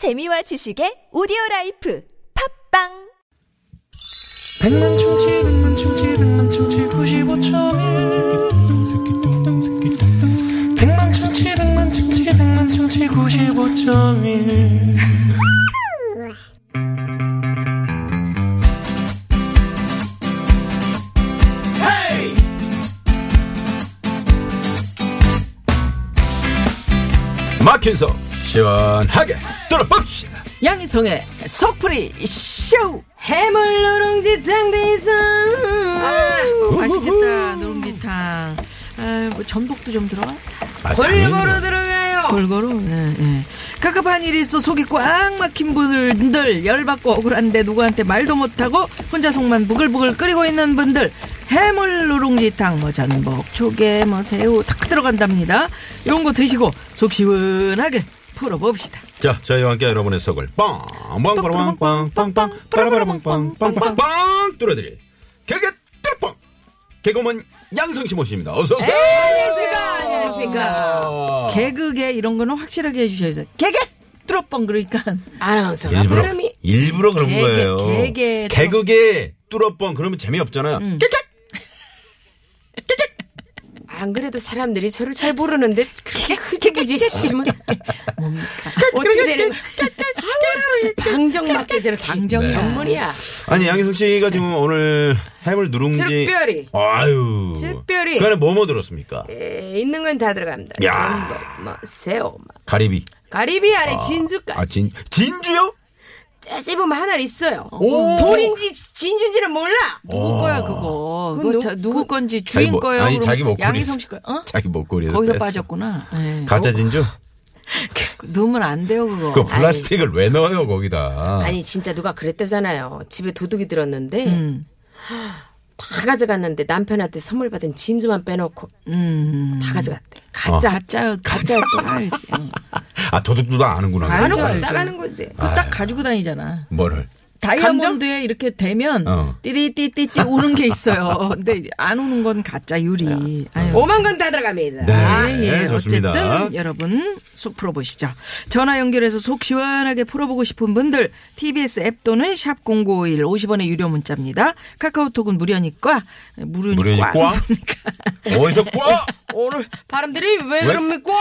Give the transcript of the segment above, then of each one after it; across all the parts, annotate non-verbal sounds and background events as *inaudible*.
재미와 지식의 오디오 라이프 팝빵! 백만 충치 백만 충치 백만 충치 95.1 백만 충치 백만 충치 백만 충치 95.1 막힌 속 시원하게 뚫어봅시다 양희성의 속풀이 쇼! 해물 누룽지 탕대상 아유, 맛있겠다, 누룽지탕. 아, 뭐 전복도 좀 들어가? 아, 당연히 뭐. 골고루 들어가요. 골고루, 예, 예. 갑갑한 일이 있어 속이 꽉 막힌 분들, 열받고 억울한데 누구한테 말도 못하고 혼자 속만 부글부글 끓이고 있는 분들, 해물 누룽지탕, 뭐 전복, 조개, 뭐 새우 다 들어간답니다. 이런 거 드시고 속 시원하게 풀어봅시다. 자 저희와 함께 여러분의 속을 빵빵 빵빵 빵빵 빠라바라빵빵 빵빵 빵 뚫어드릴 개개 뚫빵 개그맨 양성씨 모십니다 어서 오세요 안녕하십니까. 안녕하십니까. 개그계 이런 거는 확실하게 해주셔야죠. 개개! 뚫어뻥 그러니까. 아나운서가 일부러 발음이 일부러 그런 개개, 거예요 개개 개그계 뚫어뻥 그러면 재미없잖아요 음. 깨깨 안 그래도 사람들이 저를 잘 모르는데 그렇게 부지시면 어떻게 되는 거야? 방정 맞게 저렇게 방정 네. 전문이야. 아니 양희성 씨가 지금 오늘 해물 누룽지 특별히. 아유 특별히. 그 안에 뭐뭐 들었습니까 에, 있는 건 다 들어갑니다. 야. 전복, 뭐 새우, 뭐 가리비 가리비 안에 진주까지. 아 진 진주요 째씹으면 하나 있어요. 돌인지 진주인지는 몰라. 누구 거야 그거? 그거 누- 자, 누구 그- 건지 주인 목- 거예요? 아니, 그럼 자기 목걸이 양희성. 씨 거. 어? 자기 목걸이에서 거기서 뺐어. 빠졌구나. 네. 가짜 진주 그 넣으면 안 돼요 그거. 그 플라스틱을 왜 넣어요 거기다 아니 진짜 누가 그랬대잖아요. 집에 도둑이 들었는데 음. 다 가져갔는데 남편한테 선물 받은 진주만 빼놓고 음. 다 가져갔대. 가짜 가짜요. 가짜요. 또 알지. 응. 아 도둑도 다 아는구나 하는 거. 따가는 거지. 그거 딱 가지고 다니잖아. 뭐를 다이아몬드에 이렇게 되면 어. 띠디띠띠띠 우는 게 있어요. 근데 안 우는 건 가짜 유리. 아유. 오만 건 다 들어갑니다. 네. 아, 예. 좋습니다. 어쨌든 여러분 속 풀어보시죠. 전화 연결해서 속 시원하게 풀어보고 싶은 분들 TBS 앱 또는 샵 #0951 50원의 유료 문자입니다. 카카오톡은 무료니까 무료니까 무료니까? 어디서 꽈 *laughs* 오늘 발음들이 왜 그럽니까?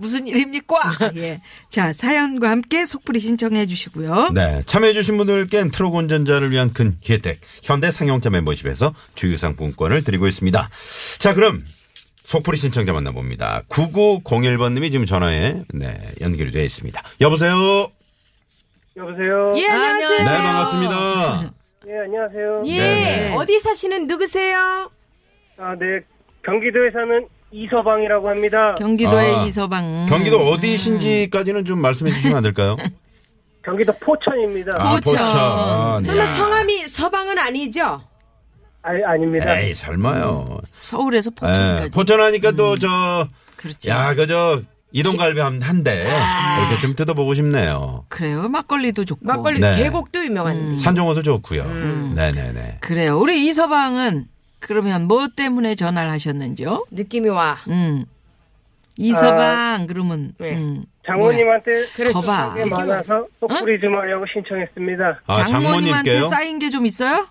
무슨 일입니까? 예. 자 사연과 함께 속풀이 신청해 주시고요. 네 참여해주신 분들께는 트럭 운전자를 위한 큰 혜택 현대 상용차 멤버십에서 주유 상품권을 드리고 있습니다 자 그럼 속풀이 신청자 만나봅니다 9901번님이 지금 전화에 네 연결이 되어 있습니다 여보세요 여보세요. 예 안녕하세요. 네 반갑습니다 예, 안녕하세요. 예 네네. 어디 사시는 누구세요? 아, 네. 경기도에 사는 이서방이라고 합니다. 경기도의 아, 이서방. 경기도 어디신지까지는 좀 말씀해 주시면 안 될까요 *laughs* 경기도 포천입니다. 아, 포천. 포천. 설마 야. 성함이 서방은 아니죠? 아, 아닙니다. 에이 설마요 서울에서 예, 포천까지. 포천하니까 또 저 그렇지. 야, 그저 이동갈비 한, 한 대. 이렇게 좀 뜯어보고 싶네요. 그래요. 막걸리도 좋고. 막걸리 네. 계곡도 유명한데. 산종어도 좋고요. 네네네. 그래요. 우리 이서방은 그러면 뭐 때문에 전화를 하셨는지요? 느낌이 와. 음. 이서방 그러면 네. 음. 장모님한테 그렇지. 거봐. 게 많아서 속풀이 좀 하려고 신청했습니다. 아, 장모님한테 장모님께요? 쌓인 게 좀 있어요?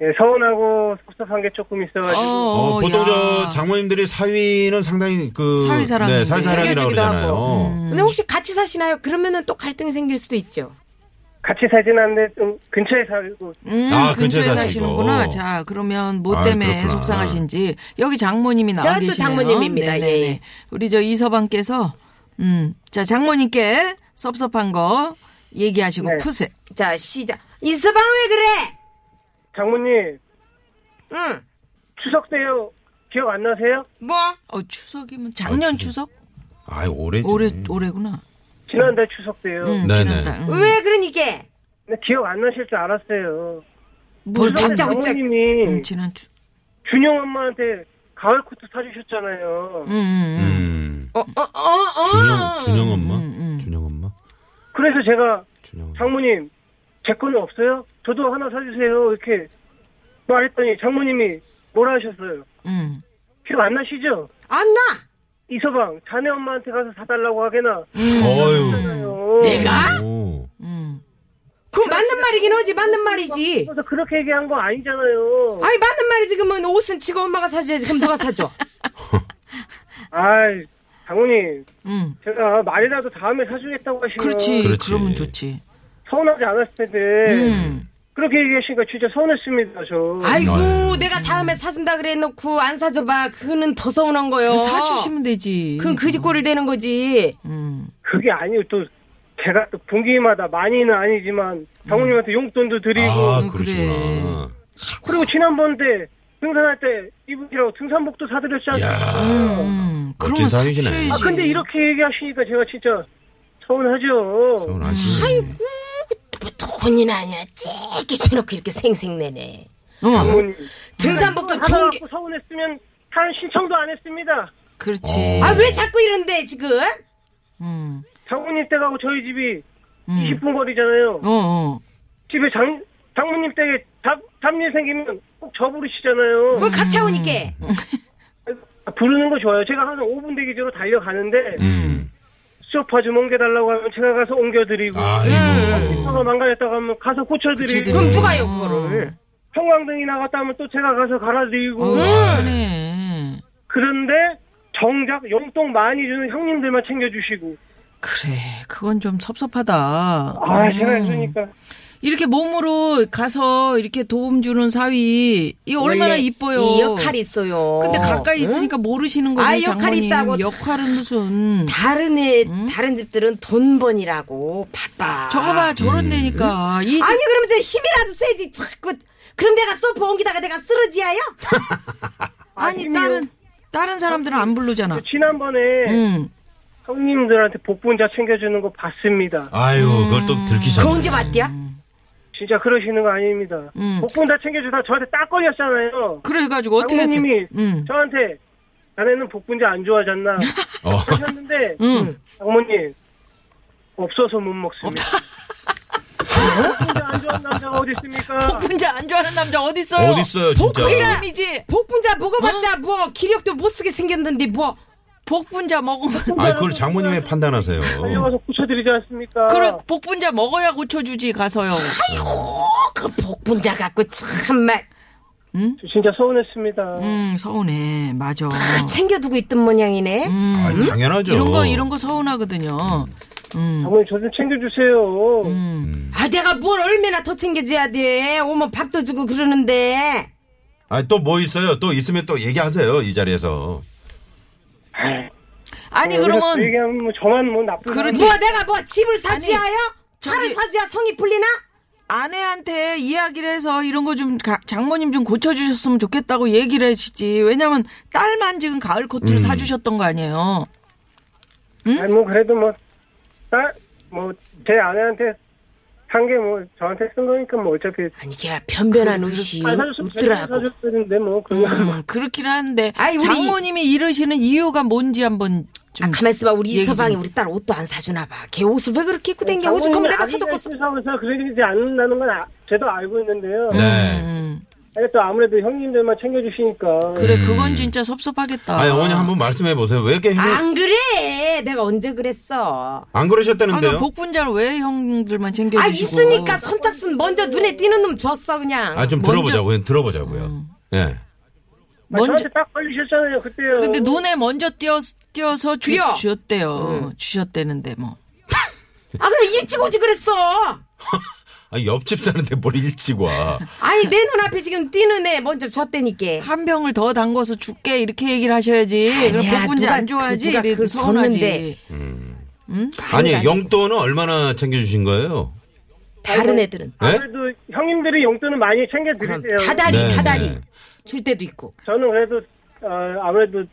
예, 서운하고 섭섭한 게 조금 있어가지고. 어, 보통 야. 저 장모님들이 사위는 상당히 그. 사위 사랑인데. 네, 사위 사랑이라고 챙겨주기도 그러잖아요. 음. 근데 혹시 같이 사시나요? 그러면은 또 갈등이 생길 수도 있죠. 같이 살진 않는데 좀 근처에 살고. 음, 아, 근처에 근처에 사시는구나. 자, 그러면 뭐 아, 때문에 그렇구나. 속상하신지 여기 장모님이 나와 또 계시네요. 장모님입니다. 네네네. 예, 예. 우리 저 이서방께서 음, 자 장모님께 섭섭한 거 얘기하시고 네. 푸세요. 자 시작. 이서방 왜 그래? 장모님, 응. 추석 때요. 기억 안 나세요? 뭐? 어 추석이면 작년 아, 추석? 아이, 오래지. 올해 올해구나. 지난달 추석 때요. 음, 네네. 지난달. 음. 왜 그러니까? 기억 안 나실 줄 알았어요. 뭘 닥- 장모님이 음, 지난 추. 준영 엄마한테 가을 코트 사주셨잖아요. 음, 음, 음. 어, 어, 어, 어. 준영, 준영 엄마? 음, 음. 준영 엄마? 그래서 제가 준영 엄마. 장모님 제 거는 없어요? 저도 하나 사주세요. 이렇게 말했더니 장모님이 뭐라 하셨어요? 음. 기억 안 나시죠? 안 나. 이서방 자네 엄마한테 가서 사달라고 하게나 어유 요 내가? 오. 음. 그 맞는 말이긴 하지 맞는 말이지. 그래서 그렇게 얘기한 거 아니잖아요. 아니 맞는 말이지 그러면 옷은 지가 엄마가 사줘야지 그럼 누가 사줘? *laughs* 아이, 장모님, 음. 제가 말이라도 다음에 사주겠다고 하시면 그렇지. 그렇지. 그러면 좋지. 서운하지 않았을 텐데 음. 그렇게 얘기하시니까 진짜 서운했습니다. 저. 아이고 아유. 내가 다음에 사준다 그래 놓고 안 사줘봐 그거는 더 서운한 거요. 사주시면 되지. 그건 그짓꼴을 대는 거지. 음. 그게 아니고 또 제가 또 분기마다 많이는 아니지만 장모님한테 용돈도 드리고 아, 음, 그러시구나. 그리고 지난번 때 등산할 때 이분이라고 등산복도 사드렸지 야. 않습니까? 음. 그러면 사위시네. 사줘야지. 아 근데 이렇게 얘기하시니까 제가 진짜 서운하죠. 서운하시. 아이고 뭐 돈이나 아니라 째게 줘놓고 이렇게 생색내네. 어. 장모님. 등산복도 좋은 게. 서운했으면 한 신청도 안 했습니다. 그렇지. 어. 아왜 자꾸 이런데 지금? 음. 장모님 댁하고 저희 집이 음. 20분 거리잖아요. 어, 어. 집에 장, 장모님 댁에 잡, 잡일 생기면 꼭 저 부르시잖아요. 그걸 같이 오니까. 아, 부르는 거 좋아요. 제가 항상 5분 대기조로 달려가는데 음. 소파 좀 옮겨달라고 하면 제가 가서 옮겨드리고. 소파가 망가졌다고 하면 가서 고쳐드리고 그럼 누가 요 그거를? 형광등이 나갔다 하면 또 제가 가서 갈아드리고 어, 잘하네. 그런데 정작 용돈 많이 주는 형님들만 챙겨주시고 그래, 그건 좀 섭섭하다. 아 제가 해주니까 이렇게 몸으로 가서 이렇게 도움 주는 사위, 이 얼마나 이뻐요. 이 역할이 있어요. 근데 가까이 응? 있으니까 모르시는 거지. 아, 역할이 장모님. 있다고. 역할은 무슨. 다른 애, 다른 집들은 돈 번이라고 바빠. 저거 봐, 저런 데니까. 이 집, 아니 그러면 저 힘이라도 세지 자꾸. 그럼 내가 소파 옮기다가 내가 쓰러지야요? *laughs* 아니, 힘이요. 다른, 다른 사람들은 안 부르잖아. 지난번에 응. 형님들한테 복분자 챙겨주는 거 봤습니다. 아유, 그걸 또 들키셨네. 그 언제 봤디야? 진짜 그러시는 거 아닙니다. 음. 복분자 챙겨주다 저한테 딱 걸렸잖아요. 그래가지고 어떻게 했어? 장모님이 응. 저한테 자네는 복분자 안 좋아하잖나 *laughs* 어. 하셨는데 응. 장모님 없어서 못 먹습니다. *laughs* 복분자 안 좋아하는 남자가 어디 있습니까? 복분자 안 좋아하는 남자 어딨어요? 어딨어요, 진짜. 복분자 먹어봤자 뭐 기력도 못 쓰게 생겼는데 뭐. 복분자 먹으면. 아이, 그걸 장모님이 판단하세요. 달려가서 고쳐드리지 않습니까? 그래, 복분자 먹어야 고쳐주지, 가서요. 그 복분자 갖고 참말 저 진짜 서운했습니다. 음, 서운해. 맞아. 챙겨두고 있던 모양이네. 음. 아, 당연하죠. 이런 거, 이런 거 서운하거든요. 음. 장모님 저 좀 챙겨주세요. 음. 아 내가 뭘 얼마나 더 챙겨줘야 돼. 오면 밥도 주고 그러는데. 아, 또 뭐 있어요? 또 있으면 또 얘기하세요, 이 자리에서. 아니, 어, 그러면. 그 얘기하면 뭐 저만 뭐 나쁜 그렇지. 뭐 내가 뭐 집을 사줘야요? 차를 저기- 사줘야 성이 풀리나? 아내한테 이야기를 해서 이런 거 좀 장모님 좀 고쳐주셨으면 좋겠다고 얘기를 하시지. 왜냐면 딸만 지금 가을 코트를 음. 사주셨던 거 아니에요. 아니 뭐 그래도 뭐 딸 뭐 제 아내한테 산게뭐 저한테 쓴 거니까 뭐 어차피 아니 걔 변변한 옷이 없더라고. 사줬는데 뭐 그냥 뭐 음, 그렇긴 한데 아이, 우리- 장모님이 이러시는 이유가 뭔지 한번 좀 아, 가만 있어봐. 우리 얘기 좀- 이서방이 우리 딸 옷도 안 사주나 봐. 걔 옷을 왜 그렇게 입고 댕겨? 오죽하면 내가 사줬겠어. 그러지 않는다는 건 아, 저도 알고 있는데요. 네. 음, 아니, 또 아무래도 형님들만 챙겨주시니까 그래 음. 그건 진짜 섭섭하겠다. 아니, 어머니 한번 말씀해 보세요. 왜 이렇게 힘을 안 그래. 내가 언제 그랬어. 안 아니, 그러셨다는데요? 복분자를 왜 형들만 아 챙겨주시고? 있으니까 선착순 먼저 눈에 띄는 놈 줬어 그냥. 아, 좀 먼저- 들어보자고요. 들어보자고요. 예. 아, 먼저 저한테 딱 걸리셨잖아요 그때요. 근데 눈에 먼저 띄어 띄어서 주, 주여. 주셨대요. 주셨대는데 뭐. 아 그럼 일찍 오지 그랬어. *laughs* 아니, 옆집 사는데 뭘 일찍 와. 아니 내 눈앞에 지금 뛰는 애 먼저 줬다니까. 한 병을 더 담궈서 줄게 이렇게 얘기를 하셔야지. 그럼 아니야, 누가 안 좋아하지. 그 누가 그걸 서운하지. 줬는데. 아니, 영돈은 얼마나 챙겨주신 거예요? 다른 애들은 네? 아무래도 형님들이 용돈을 많이 챙겨드리세요. 다다리 네, 다다리 네. 줄 때도 있고. 저는 그래도 어, 아무래도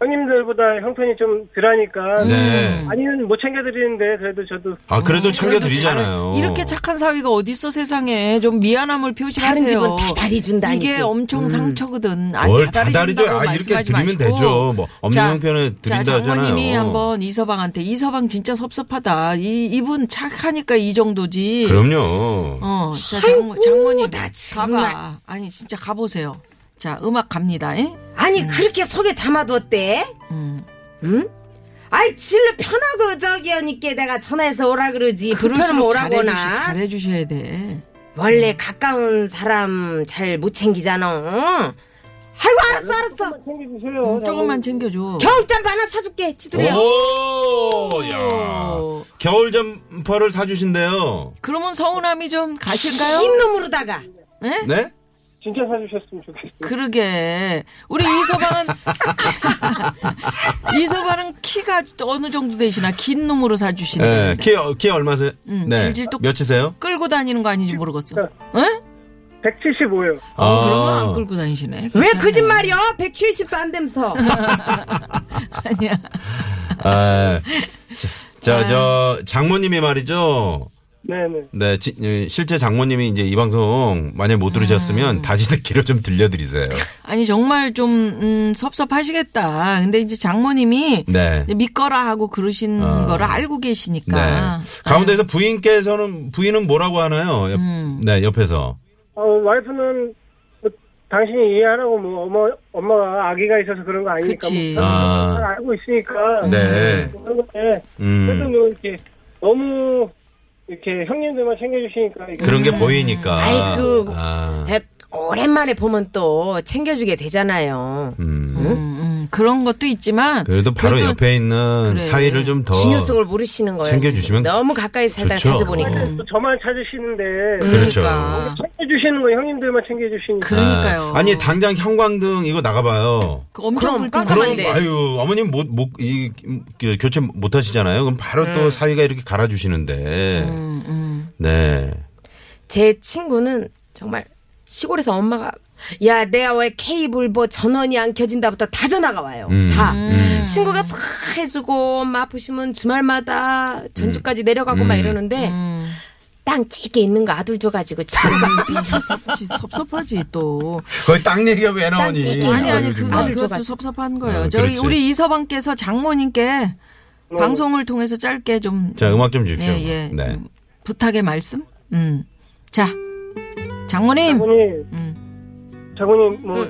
형님들보다 형편이 좀 덜하니까 네. 많이는 못 챙겨드리는데 그래도 저도 아, 그래도 챙겨드리잖아요. 그래도 잘해. 이렇게 착한 사위가 어딨어 세상에 좀 미안함을 표시하세요. 다른 집은 다 다리 준다니까. 이게 엄청 상처거든. 아니, 뭘 다다리 다다리 준다고 줘요? 아, 이렇게 말씀하지 드리면 마시고. 되죠. 뭐 없는 자, 형편에 자, 드린다 하잖아요. 장모님이 한번 이서방한테 이서방 진짜 섭섭하다. 이 이분 착하니까 이 정도지. 그럼요. 어, 자 장모, 장모님. 가봐. 아니 진짜 가보세요. 자 음악 갑니다. 에? 아니 그렇게 속에 담아뒀대? 음. 응? 아이 진로 편하고 저기 하니까 내가 전화해서 오라 그러지 불편하면 그럴수록 오라고나 잘해주시, 잘해주셔야 돼. 원래 가까운 사람 잘 못 챙기잖아 아이고 알았어 알았어 챙겨주세요. 음, 조금만 챙겨줘. 경짬 하나 사줄게 지들이야 오, 야. 오. 겨울 점퍼를 사주신대요. 그러면 서운함이 좀 가실까요? 흰 놈으로다가 네? 네? 진짜 사주셨으면 좋겠어요. 그러게. 우리 이서방은 *laughs* 이서방은 키가 어느 정도 되시나 긴 놈으로 사주시네. 네. 키, 어, 키 얼마세요? 음, 네. 질질 똑- 몇이세요? 끌고 다니는 거 아닌지 모르겠어. 응? 175요. 어, 그러면 안 끌고 다니시네. 왜 괜찮네. 거짓말이야 170도 안 되면서 *laughs* 아니야. 아, 자, 저, 장모님이 말이죠. 네네. 네, 지- 예, 실제 장모님이 이제 이 방송 만약 못 들으셨으면 다시 듣기로 좀 들려드리세요. 아니 정말 좀 음, 섭섭하시겠다. 근데 이제 장모님이 네. 믿거라 하고 그러신 어. 거를 알고 네. 계시니까. 가운데서 부인께서는, 부인은 뭐라고 하나요? 옆, 음. 네, 옆에서. 어, 와이프는 뭐, 당신이 이해하라고 뭐 엄마 엄마가 아기가 있어서 그런 거 아니니까 그치. 뭐 아. 잘 알고 있으니까 네. 그런 건데 음. 그래도 뭐 이렇게 너무 이렇게 형님들만 챙겨주시니까 이게 그런 게 보이니까. 아이고. 아, 에, 오랜만에 보면 또 챙겨주게 되잖아요 음. 음, 음, 그런 것도 있지만. 그래도 바로 그래도 옆에 있는 그래. 사이를 좀 더. 중요성을 모르시는 거예요 챙겨주시면 지금. 너무 가까이 살다. 가서 보니까 음. 또 저만 찾으시는데 그렇죠. 그러니까. 챙겨주시는 거 형님들만 챙겨주시니까 그러니까요. 아, 니 당장 형광등 이거 나가봐요. 그 엄청. 깜깜한데. 아유, 어머님 못, 못, 이, 그, 교체 못 하시잖아요. 그럼 바로 또 사위가 이렇게 갈아주시는데. 음, 음. 네. 제 친구는 정말 시골에서 엄마가 야 내가 왜 케이블 뭐 전원이 안 켜진다부터 다 전화가 와요 음, 다 음. 친구가 다 해주고 엄마 아프시면 주말마다 전주까지 내려가고 막 음. 이러는데 음. 땅 찌게 있는 거 아들 줘가지고 미쳤어 섭섭지, 섭섭하지 또. 거의 땅 얘기가 왜 나오니? 땅 아니 아니 그거 그것도. 섭섭한 거예요. 어, 저희 그렇지. 우리 이서방께서 장모님께 방송을 통해서 짧게 좀 자, 음악 좀 주십시오. 예, 예. 네. 음, 부탁의 말씀? 음. 자, 장모님. 장모님 음. 장모님 뭐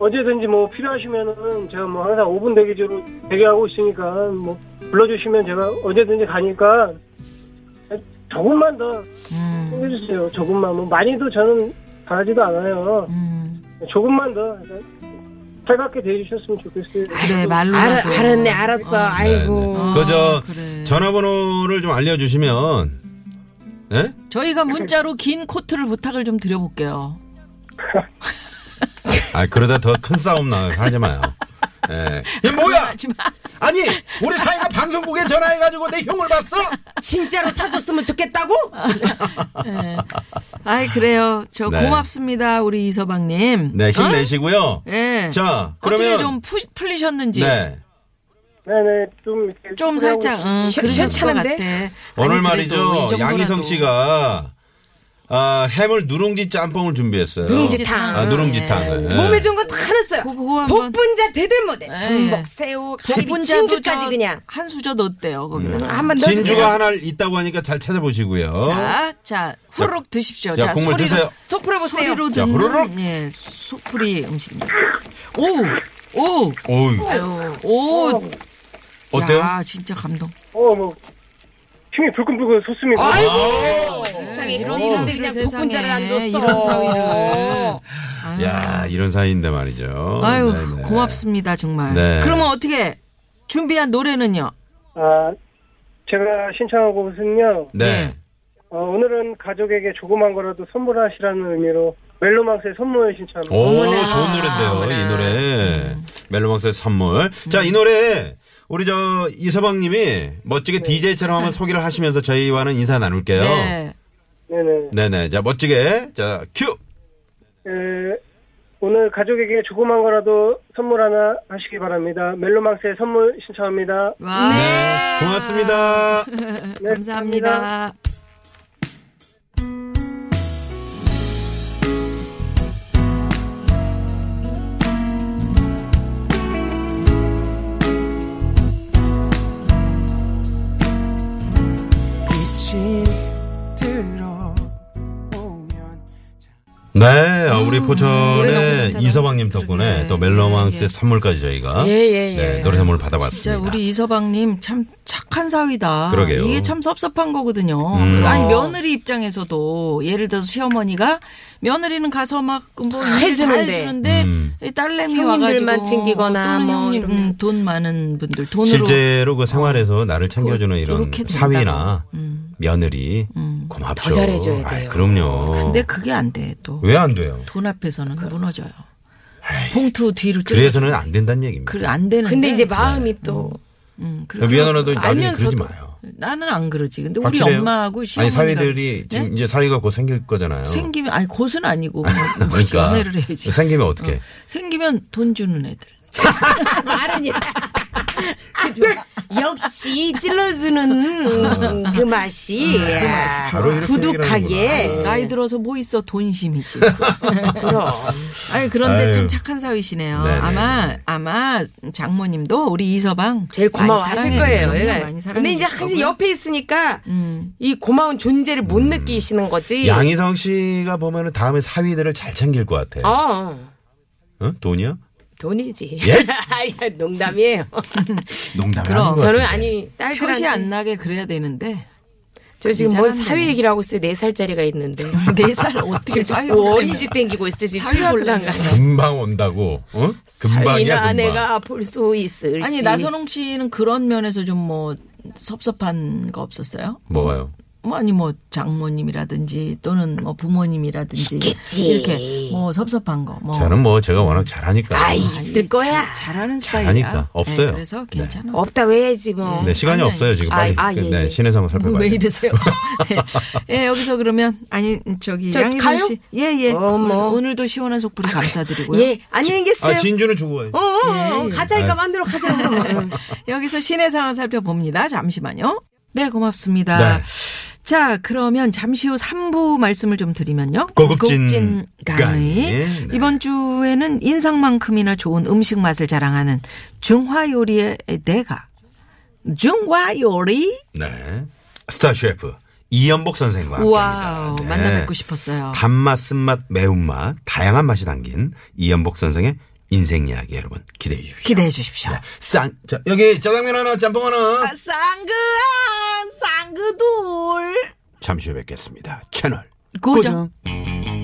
언제든지 뭐 필요하시면은 제가 뭐 항상 5분 대기제로 대기하고 있으니까 뭐 불러주시면 제가 언제든지 가니까 조금만 더 음. 챙겨주세요. 조금만 뭐 많이도 저는 바라지도 않아요. 음. 조금만 더 살갑게 대해주셨으면 좋겠어요. 그래, 말로. 알, 알았네 알았어 아이고 네, 네. 그저 그래. 전화번호를 좀 알려주시면, 네? 저희가 문자로 긴 코트를 부탁을 좀 드려볼게요. *laughs* 아, 그러다 더 큰 싸움 나, 하지 마요. 예. 이게 뭐야? 하지 마. 아니, 우리 사이가 방송국에 전화해가지고 내 형을 봤어? 진짜로 사줬으면 좋겠다고 예. 아이, 그래요. 저 네. 고맙습니다, 우리 이서방님. 네, 어? 힘내시고요. 예. 자, 어떻게 그러면. 좀 푸, 풀리셨는지. 네. 네네 좀 이렇게 좀 소개하고 살짝, 있- 응, 시- 그러셨을 것 시원찮은데? 같아. 오늘 아니, 말이죠. 그래도 이 정도라도. 양희성 씨가 아, 해물 누룽지 짬뽕을 준비했어요. 누룽지탕. 아, 누룽지탕. 예. 예. 몸에 좋은 건 다 넣었어요 그거, 한번- 복분자 대들모대 예, 예. 전복 새우 복분자도 진주까지 저 그냥 한 수저 넣었대요, 거기다가. 아, 한번 넣어주세요 진주가 하나 있다고 하니까 잘 찾아보시고요. 자, 자, 후루룩 드십시오. 자, 국물 소리로, 드세요. 속 풀어보세요 소리로 자, 듣는 후루룩. 예, 속풀이 음식입니다. 오, 오. 어때요? 야, 진짜 감동. 어 뭐 힘이 불끈불끈 솟습니다. 아이고 세상에 이런 이런 사위를 그냥 복분자를 안 줬어 이런 사위를. 아유, 야, 이런 사이인데 말이죠. 아유 네네. 고맙습니다 정말. 네. 그러면 어떻게 준비한 노래는요? 아 제가 신청한 곡은요. 네. 어, 오늘은 가족에게 조그만 거라도 선물하시라는 의미로 멜로망스의 선물 신청합니다. 오, 어머나, 좋은 노래인데요, 어머나. 이 노래. 멜로망스의 선물. 자, 이 노래, 우리 저, 이서방 님이 멋지게 DJ처럼 한번 소개를 하시면서 저희와는 인사 나눌게요. 네. 네네. 네네. 자, 멋지게. 자, 큐! 에, 오늘 가족에게 조그만 거라도 선물 하나 하시기 바랍니다. 멜로망스의 선물 신청합니다. 와, 네. 고맙습니다. *laughs* 네, 감사합니다. 들어오 면 네, 우리 노래가 포천의 보니까 이서방님 덕분에. 또 멜로망스의 예. 선물까지 저희가 예, 예, 예. 네, 노래 선물을 진짜 받아봤습니다. 우리 이서방님 참 착한 사위다. 그러게요. 이게 참 섭섭한 거거든요. 음. 아니 며느리 입장에서도 예를 들어서 시어머니가 며느리는 가서 막뭐 해주는데. 해주는데 음. 이 딸내미 형님들만 와가지고 챙기거나 또는 뭐 형님 이러면. 음, 돈 많은 분들 돈으로 실제로 그 생활에서 나를 챙겨주는 그- 이런 그렇게 사위나. 음. 며느리 고맙죠. 더 잘해줘야 아이, 돼요. 그럼요. 근데 그게 안 돼 또. 왜 안 돼요? 돈 앞에서는 무너져요. 봉투 뒤로. 그래서는 안 된다는 얘기입니다. 그래 안 되는데. 근데 이제 마음이 또 음, 그래. 미안하나도 나중에 그러지. 마요. 나는 안 그러지. 근데 우리 확실해요? 엄마하고 아니 시어머니가 사위들이 네? 지금 이제 사위가 곧 생길 거잖아요. 생기면 아니 곧은 아니고 뭐 *laughs* 그러니까 연애를 해야지. 생기면 어떻게? 생기면 돈 주는 애들. *laughs* 말은 역시 찔러주는 그 맛이 바로 이렇게 두둑하게 얘기를 나이 들어서 뭐 있어 돈심이지. *laughs* 그럼 아니 그런데 아유. 참 착한 사위시네요. 네네. 아마 아마 장모님도 우리 이서방 제일 고마워하실. 거예요. 예. 많이. 근데 이제 항상 옆에 있으니까 음. 이 고마운 존재를 못 느끼시는 거지. 양희성 씨가 보면은 다음에 사위들을 잘 챙길 것 같아요. 어 어? 돈이요? 돈이지. 예? *laughs* 농담이에요. *laughs* 농담을 그럼. 저는. 아니 딸들한테 표시 안 나게 그래야 되는데 저 지금 뭔. 사회 얘기를 하고 있어요. 네 살짜리가 있는데. *laughs* 네살 어떻게 사위 뭐 어린이집 땡기고 있어요. 지금. 가서. 금방 온다고. 어? 금방이야 금방. 내가 볼수 있을지. 아니 나선홍 씨는 그런 면에서 좀 뭐 섭섭한 거 없었어요? 뭐가요? 뭐 아니 뭐 장모님이라든지 또는 뭐 부모님이라든지 있겠지. 이렇게 뭐 섭섭한 거 뭐. 저는 뭐 제가 워낙 잘하니까. 아 있을 거야. 잘, 잘하는 스타일이야. 잘하니까. 없어요. 네, 그래서 괜찮아. 없다고 해야지 뭐. 네 시간이 아니, 없어요 지금 아, 빨리. 아, 예, 네 예. 신의 상을 살펴봐요. 왜 이러세요? *laughs* 네. 예, 여기서 그러면 아니 저기 가요? 씨, 예예. 어머. 오늘도 시원한 속풀이 감사드리고요. 예 안녕히 계세요. 아 진주는 주고 가요. 어, 어, 어, 예, 예. 가자니까 만들어 가자. 그러면. *laughs* 여기서 신의 상황 살펴봅니다. 잠시만요. 네, 고맙습니다. 네. 자, 그러면 잠시 후 3부 말씀을 좀 드리면요. 고급진 강의. 강의. 네. 이번 주에는 인상만큼이나 좋은 음식 맛을 자랑하는 중화 요리의 대가. 중화 요리? 네. 스타 셰프 이연복 선생과 wow. 네. 만나 뵙고 싶었어요. 단맛, 쓴맛, 매운맛 다양한 맛이 담긴 이연복 선생의 인생 이야기 여러분 기대해 주십시오. 기대해 주십시오. 네. 쌍, 자, 여기 짜장면 하나, 짬뽕 하나. 아, 쌍그아, 쌍그돌. 잠시 후에 뵙겠습니다. 채널 고정. 고정.